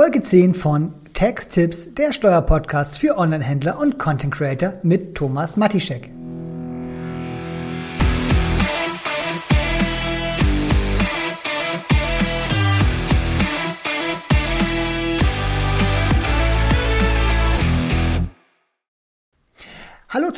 Folge 10 von Tax Tips, der Steuerpodcast für Onlinehändler und Content Creator mit Thomas Matischek.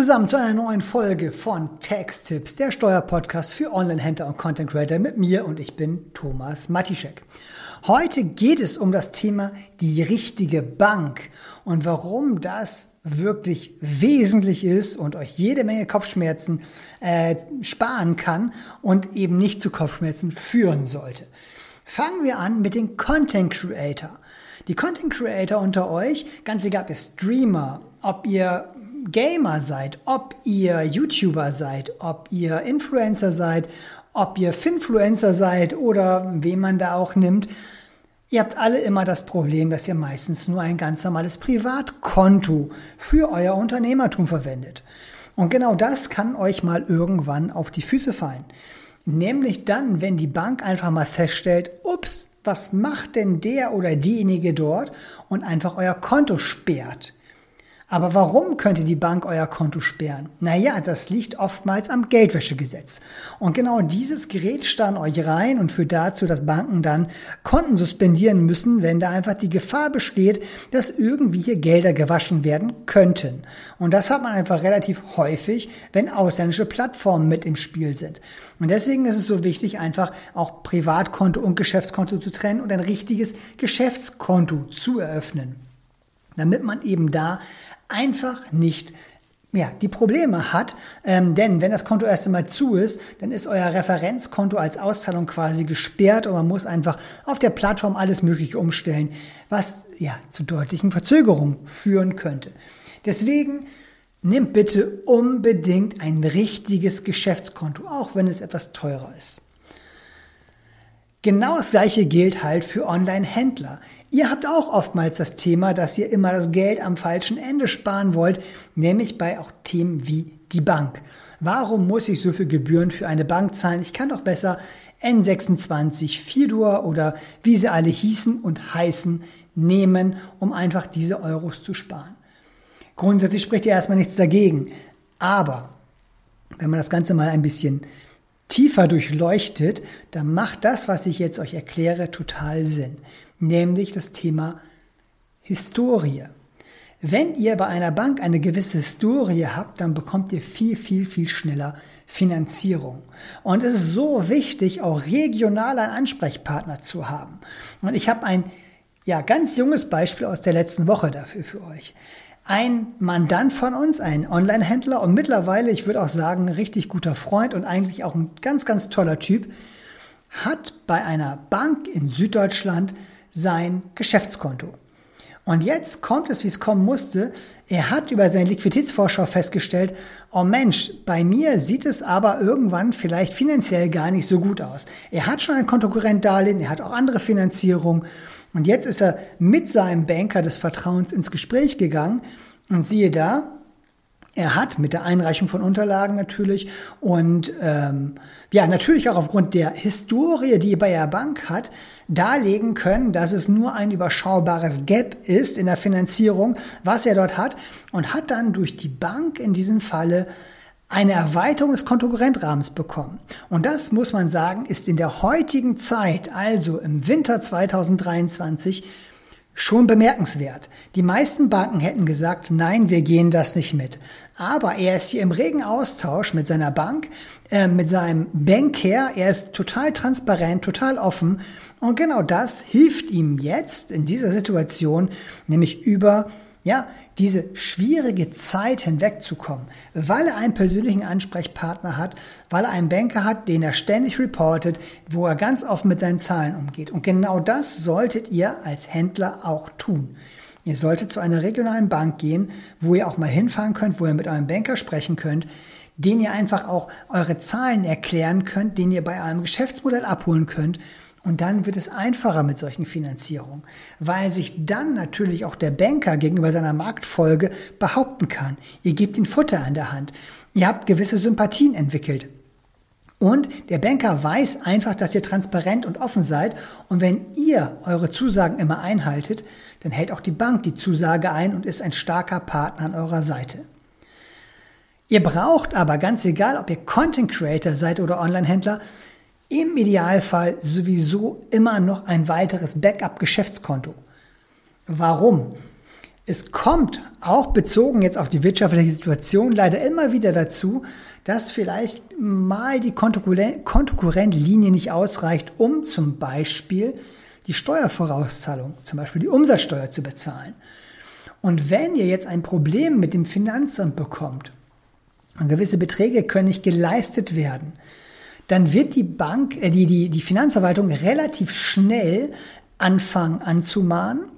Zusammen zu einer neuen Folge von Tax Tips, der Steuerpodcast für Onlinehändler und Content Creator mit mir und ich bin Thomas Matischek. Heute geht es um das Thema die richtige Bank und warum das wirklich wesentlich ist und euch jede Menge Kopfschmerzen äh, sparen kann und eben nicht zu Kopfschmerzen führen sollte. Fangen wir an mit den Content Creator. Die Content Creator unter euch, ganz egal ob ihr Streamer, ob ihr Gamer seid, ob ihr YouTuber seid, ob ihr Influencer seid, ob ihr Finfluencer seid oder wen man da auch nimmt, ihr habt alle immer das Problem, dass ihr meistens nur ein ganz normales Privatkonto für euer Unternehmertum verwendet. Und genau das kann euch mal irgendwann auf die Füße fallen. Nämlich dann, wenn die Bank einfach mal feststellt, ups, was macht denn der oder diejenige dort und einfach euer Konto sperrt. Aber warum könnte die Bank euer Konto sperren? Naja, das liegt oftmals am Geldwäschegesetz. Und genau dieses gerät dann euch rein und führt dazu, dass Banken dann Konten suspendieren müssen, wenn da einfach die Gefahr besteht, dass irgendwie hier Gelder gewaschen werden könnten. Und das hat man einfach relativ häufig, wenn ausländische Plattformen mit im Spiel sind. Und deswegen ist es so wichtig, einfach auch Privatkonto und Geschäftskonto zu trennen und ein richtiges Geschäftskonto zu eröffnen damit man eben da einfach nicht ja, die Probleme hat. Ähm, denn wenn das Konto erst einmal zu ist, dann ist euer Referenzkonto als Auszahlung quasi gesperrt und man muss einfach auf der Plattform alles Mögliche umstellen, was ja zu deutlichen Verzögerungen führen könnte. Deswegen nehmt bitte unbedingt ein richtiges Geschäftskonto, auch wenn es etwas teurer ist. Genau das gleiche gilt halt für Online-Händler. Ihr habt auch oftmals das Thema, dass ihr immer das Geld am falschen Ende sparen wollt, nämlich bei auch Themen wie die Bank. Warum muss ich so viel Gebühren für eine Bank zahlen? Ich kann doch besser N26, Fidur oder wie sie alle hießen und heißen nehmen, um einfach diese Euros zu sparen. Grundsätzlich spricht ja erstmal nichts dagegen. Aber wenn man das Ganze mal ein bisschen tiefer durchleuchtet, dann macht das, was ich jetzt euch erkläre, total Sinn. Nämlich das Thema Historie. Wenn ihr bei einer Bank eine gewisse Historie habt, dann bekommt ihr viel, viel, viel schneller Finanzierung. Und es ist so wichtig, auch regional einen Ansprechpartner zu haben. Und ich habe ein ja, ganz junges Beispiel aus der letzten Woche dafür für euch ein Mandant von uns, ein Online-Händler und mittlerweile, ich würde auch sagen, richtig guter Freund und eigentlich auch ein ganz, ganz toller Typ, hat bei einer Bank in Süddeutschland sein Geschäftskonto. Und jetzt kommt es, wie es kommen musste. Er hat über seine Liquiditätsvorschau festgestellt, oh Mensch, bei mir sieht es aber irgendwann vielleicht finanziell gar nicht so gut aus. Er hat schon ein Kontokorrentdarlehen, er hat auch andere Finanzierung und jetzt ist er mit seinem Banker des Vertrauens ins Gespräch gegangen. Und siehe da, er hat mit der Einreichung von Unterlagen natürlich und ähm, ja natürlich auch aufgrund der Historie, die bei der Bank hat, darlegen können, dass es nur ein überschaubares Gap ist in der Finanzierung, was er dort hat und hat dann durch die Bank in diesem Falle eine Erweiterung des Kontokorrentrahmens bekommen. Und das muss man sagen, ist in der heutigen Zeit, also im Winter 2023, schon bemerkenswert. Die meisten Banken hätten gesagt, nein, wir gehen das nicht mit. Aber er ist hier im regen Austausch mit seiner Bank, äh, mit seinem Banker. Er ist total transparent, total offen. Und genau das hilft ihm jetzt in dieser Situation, nämlich über ja, diese schwierige Zeit hinwegzukommen, weil er einen persönlichen Ansprechpartner hat, weil er einen Banker hat, den er ständig reportet, wo er ganz offen mit seinen Zahlen umgeht. Und genau das solltet ihr als Händler auch tun. Ihr solltet zu einer regionalen Bank gehen, wo ihr auch mal hinfahren könnt, wo ihr mit eurem Banker sprechen könnt, den ihr einfach auch eure Zahlen erklären könnt, den ihr bei eurem Geschäftsmodell abholen könnt und dann wird es einfacher mit solchen Finanzierungen, weil sich dann natürlich auch der Banker gegenüber seiner Marktfolge behaupten kann. Ihr gebt ihn Futter an der Hand. Ihr habt gewisse Sympathien entwickelt. Und der Banker weiß einfach, dass ihr transparent und offen seid. Und wenn ihr eure Zusagen immer einhaltet, dann hält auch die Bank die Zusage ein und ist ein starker Partner an eurer Seite. Ihr braucht aber ganz egal, ob ihr Content Creator seid oder Online-Händler, im Idealfall sowieso immer noch ein weiteres Backup-Geschäftskonto. Warum? Es kommt auch bezogen jetzt auf die wirtschaftliche Situation leider immer wieder dazu, dass vielleicht mal die Kontokorrentlinie nicht ausreicht, um zum Beispiel die Steuervorauszahlung, zum Beispiel die Umsatzsteuer zu bezahlen. Und wenn ihr jetzt ein Problem mit dem Finanzamt bekommt und gewisse Beträge können nicht geleistet werden, dann wird die Bank, äh, die, die, die Finanzverwaltung relativ schnell anfangen anzumahnen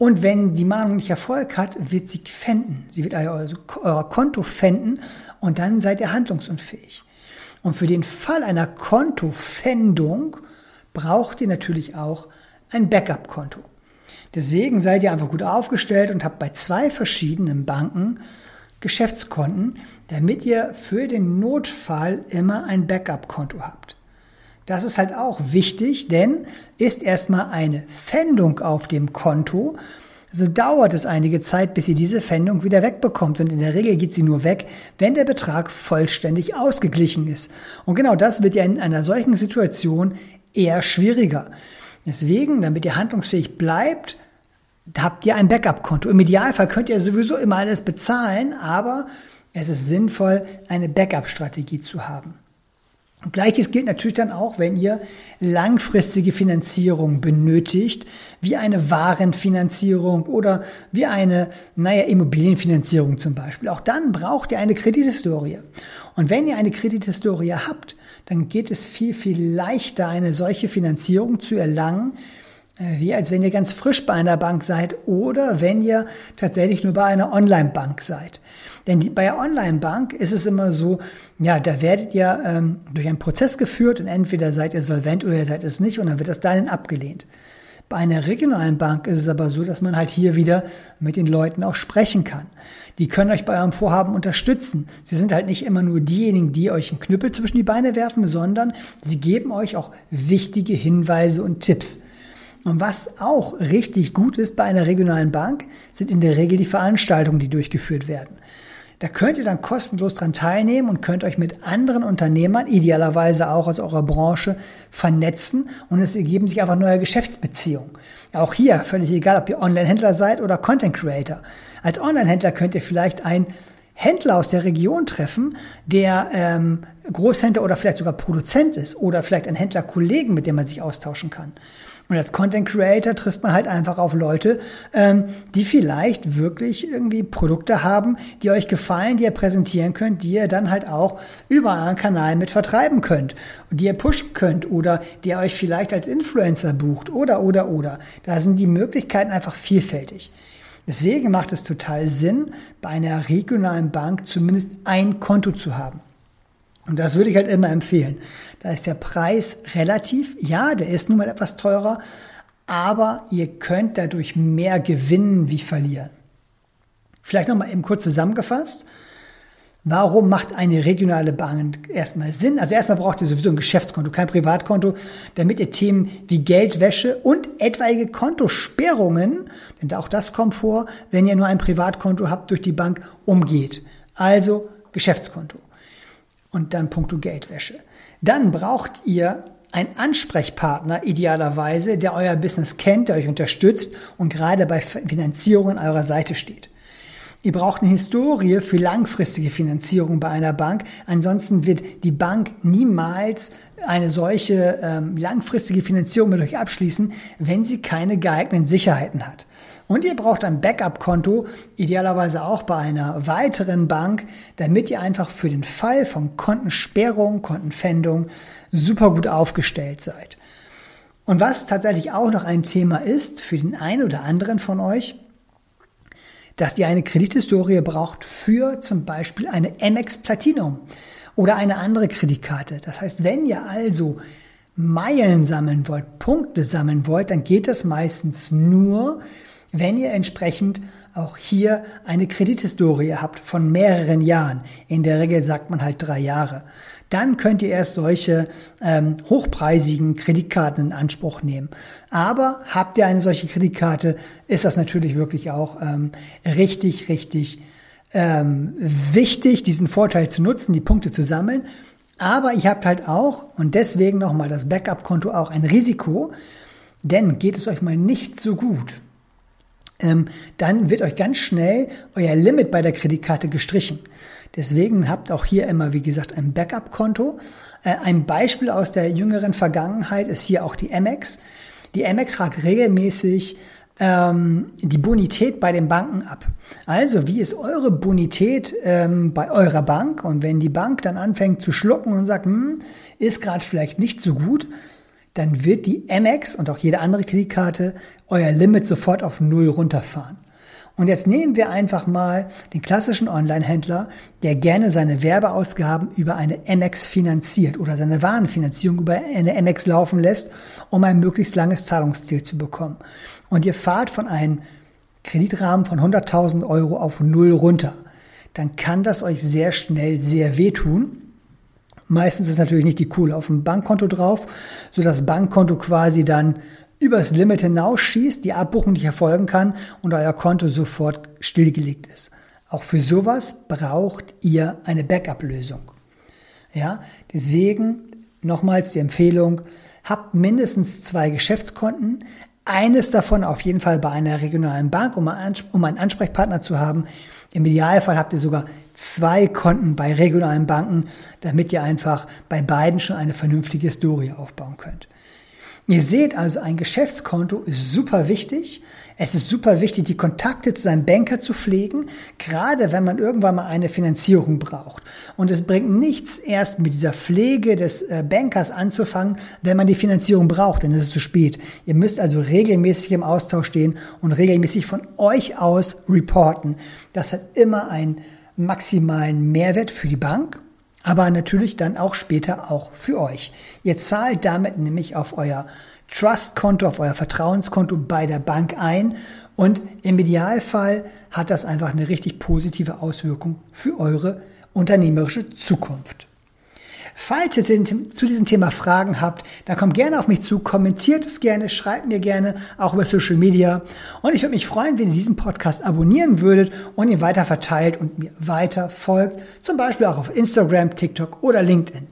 und wenn die Mahnung nicht Erfolg hat, wird sie fänden. Sie wird also euer Konto fänden und dann seid ihr handlungsunfähig. Und für den Fall einer Kontofändung braucht ihr natürlich auch ein Backup-Konto. Deswegen seid ihr einfach gut aufgestellt und habt bei zwei verschiedenen Banken Geschäftskonten, damit ihr für den Notfall immer ein Backup-Konto habt. Das ist halt auch wichtig, denn ist erstmal eine Pfändung auf dem Konto, so dauert es einige Zeit, bis ihr diese Pfändung wieder wegbekommt. Und in der Regel geht sie nur weg, wenn der Betrag vollständig ausgeglichen ist. Und genau das wird ja in einer solchen Situation eher schwieriger. Deswegen, damit ihr handlungsfähig bleibt, habt ihr ein Backup-Konto. Im Idealfall könnt ihr sowieso immer alles bezahlen, aber es ist sinnvoll, eine Backup-Strategie zu haben. Gleiches gilt natürlich dann auch, wenn ihr langfristige Finanzierung benötigt, wie eine Warenfinanzierung oder wie eine, naja, Immobilienfinanzierung zum Beispiel. Auch dann braucht ihr eine Kredithistorie. Und wenn ihr eine Kredithistorie habt, dann geht es viel, viel leichter, eine solche Finanzierung zu erlangen, wie als wenn ihr ganz frisch bei einer Bank seid oder wenn ihr tatsächlich nur bei einer Online-Bank seid. Denn die, bei der Online-Bank ist es immer so, ja, da werdet ihr ähm, durch einen Prozess geführt und entweder seid ihr solvent oder ihr seid es nicht und dann wird das dahin abgelehnt. Bei einer regionalen Bank ist es aber so, dass man halt hier wieder mit den Leuten auch sprechen kann. Die können euch bei eurem Vorhaben unterstützen. Sie sind halt nicht immer nur diejenigen, die euch einen Knüppel zwischen die Beine werfen, sondern sie geben euch auch wichtige Hinweise und Tipps. Und was auch richtig gut ist bei einer regionalen Bank, sind in der Regel die Veranstaltungen, die durchgeführt werden. Da könnt ihr dann kostenlos dran teilnehmen und könnt euch mit anderen Unternehmern, idealerweise auch aus eurer Branche, vernetzen und es ergeben sich einfach neue Geschäftsbeziehungen. Auch hier völlig egal, ob ihr Online-Händler seid oder Content Creator. Als Online-Händler könnt ihr vielleicht ein Händler aus der Region treffen, der ähm, Großhändler oder vielleicht sogar Produzent ist oder vielleicht ein Händlerkollegen, mit dem man sich austauschen kann. Und als Content Creator trifft man halt einfach auf Leute, ähm, die vielleicht wirklich irgendwie Produkte haben, die euch gefallen, die ihr präsentieren könnt, die ihr dann halt auch über euren Kanal mit vertreiben könnt, die ihr pushen könnt oder die ihr euch vielleicht als Influencer bucht oder, oder, oder. Da sind die Möglichkeiten einfach vielfältig. Deswegen macht es total Sinn, bei einer regionalen Bank zumindest ein Konto zu haben. Und das würde ich halt immer empfehlen. Da ist der Preis relativ, ja, der ist nun mal etwas teurer, aber ihr könnt dadurch mehr gewinnen wie verlieren. Vielleicht nochmal eben kurz zusammengefasst. Warum macht eine regionale Bank erstmal Sinn? Also erstmal braucht ihr sowieso ein Geschäftskonto, kein Privatkonto, damit ihr Themen wie Geldwäsche und etwaige Kontosperrungen, denn auch das kommt vor, wenn ihr nur ein Privatkonto habt, durch die Bank umgeht. Also Geschäftskonto und dann puncto Geldwäsche. Dann braucht ihr einen Ansprechpartner idealerweise, der euer Business kennt, der euch unterstützt und gerade bei Finanzierung an eurer Seite steht. Ihr braucht eine Historie für langfristige Finanzierung bei einer Bank. Ansonsten wird die Bank niemals eine solche ähm, langfristige Finanzierung mit euch abschließen, wenn sie keine geeigneten Sicherheiten hat. Und ihr braucht ein Backup-Konto, idealerweise auch bei einer weiteren Bank, damit ihr einfach für den Fall von Kontensperrung, Kontenpfändung super gut aufgestellt seid. Und was tatsächlich auch noch ein Thema ist für den einen oder anderen von euch, dass ihr eine Kredithistorie braucht für zum Beispiel eine MX Platinum oder eine andere Kreditkarte. Das heißt, wenn ihr also Meilen sammeln wollt, Punkte sammeln wollt, dann geht das meistens nur, wenn ihr entsprechend auch hier eine Kredithistorie habt von mehreren Jahren, in der Regel sagt man halt drei Jahre, dann könnt ihr erst solche ähm, hochpreisigen Kreditkarten in Anspruch nehmen. Aber habt ihr eine solche Kreditkarte, ist das natürlich wirklich auch ähm, richtig, richtig ähm, wichtig, diesen Vorteil zu nutzen, die Punkte zu sammeln. Aber ihr habt halt auch, und deswegen nochmal das Backup-Konto auch ein Risiko, denn geht es euch mal nicht so gut, ähm, dann wird euch ganz schnell euer Limit bei der Kreditkarte gestrichen. Deswegen habt auch hier immer, wie gesagt, ein Backup-Konto. Äh, ein Beispiel aus der jüngeren Vergangenheit ist hier auch die Amex. Die Amex fragt regelmäßig ähm, die Bonität bei den Banken ab. Also, wie ist eure Bonität ähm, bei eurer Bank? Und wenn die Bank dann anfängt zu schlucken und sagt, hm, ist gerade vielleicht nicht so gut, dann wird die Amex und auch jede andere Kreditkarte euer Limit sofort auf Null runterfahren. Und jetzt nehmen wir einfach mal den klassischen Online-Händler, der gerne seine Werbeausgaben über eine Amex finanziert oder seine Warenfinanzierung über eine Amex laufen lässt, um ein möglichst langes Zahlungsziel zu bekommen. Und ihr fahrt von einem Kreditrahmen von 100.000 Euro auf Null runter. Dann kann das euch sehr schnell sehr wehtun Meistens ist natürlich nicht die Kohle auf dem Bankkonto drauf, so das Bankkonto quasi dann übers Limit hinausschießt, die Abbuchung nicht erfolgen kann und euer Konto sofort stillgelegt ist. Auch für sowas braucht ihr eine Backup-Lösung. Ja, deswegen nochmals die Empfehlung, habt mindestens zwei Geschäftskonten, eines davon auf jeden Fall bei einer regionalen Bank, um einen Ansprechpartner zu haben. Im Idealfall habt ihr sogar zwei Konten bei regionalen Banken, damit ihr einfach bei beiden schon eine vernünftige Historie aufbauen könnt. Ihr seht also, ein Geschäftskonto ist super wichtig. Es ist super wichtig, die Kontakte zu seinem Banker zu pflegen, gerade wenn man irgendwann mal eine Finanzierung braucht. Und es bringt nichts, erst mit dieser Pflege des äh, Bankers anzufangen, wenn man die Finanzierung braucht, denn es ist zu spät. Ihr müsst also regelmäßig im Austausch stehen und regelmäßig von euch aus reporten. Das hat immer einen maximalen Mehrwert für die Bank aber natürlich dann auch später auch für euch. Ihr zahlt damit nämlich auf euer Trust-Konto, auf euer Vertrauenskonto bei der Bank ein und im Idealfall hat das einfach eine richtig positive Auswirkung für eure unternehmerische Zukunft. Falls ihr zu diesem Thema Fragen habt, dann kommt gerne auf mich zu, kommentiert es gerne, schreibt mir gerne, auch über Social Media. Und ich würde mich freuen, wenn ihr diesen Podcast abonnieren würdet und ihn weiter verteilt und mir weiter folgt, zum Beispiel auch auf Instagram, TikTok oder LinkedIn.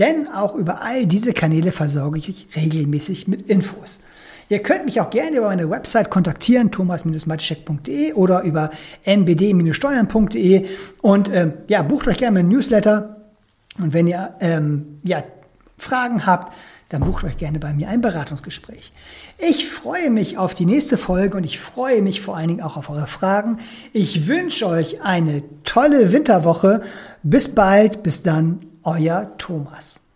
Denn auch über all diese Kanäle versorge ich euch regelmäßig mit Infos. Ihr könnt mich auch gerne über meine Website kontaktieren, thomas-matschek.de oder über mbd-steuern.de und äh, ja, bucht euch gerne meinen Newsletter und wenn ihr ähm, ja, Fragen habt, dann bucht euch gerne bei mir ein Beratungsgespräch. Ich freue mich auf die nächste Folge und ich freue mich vor allen Dingen auch auf eure Fragen. Ich wünsche euch eine tolle Winterwoche. Bis bald, bis dann, euer Thomas.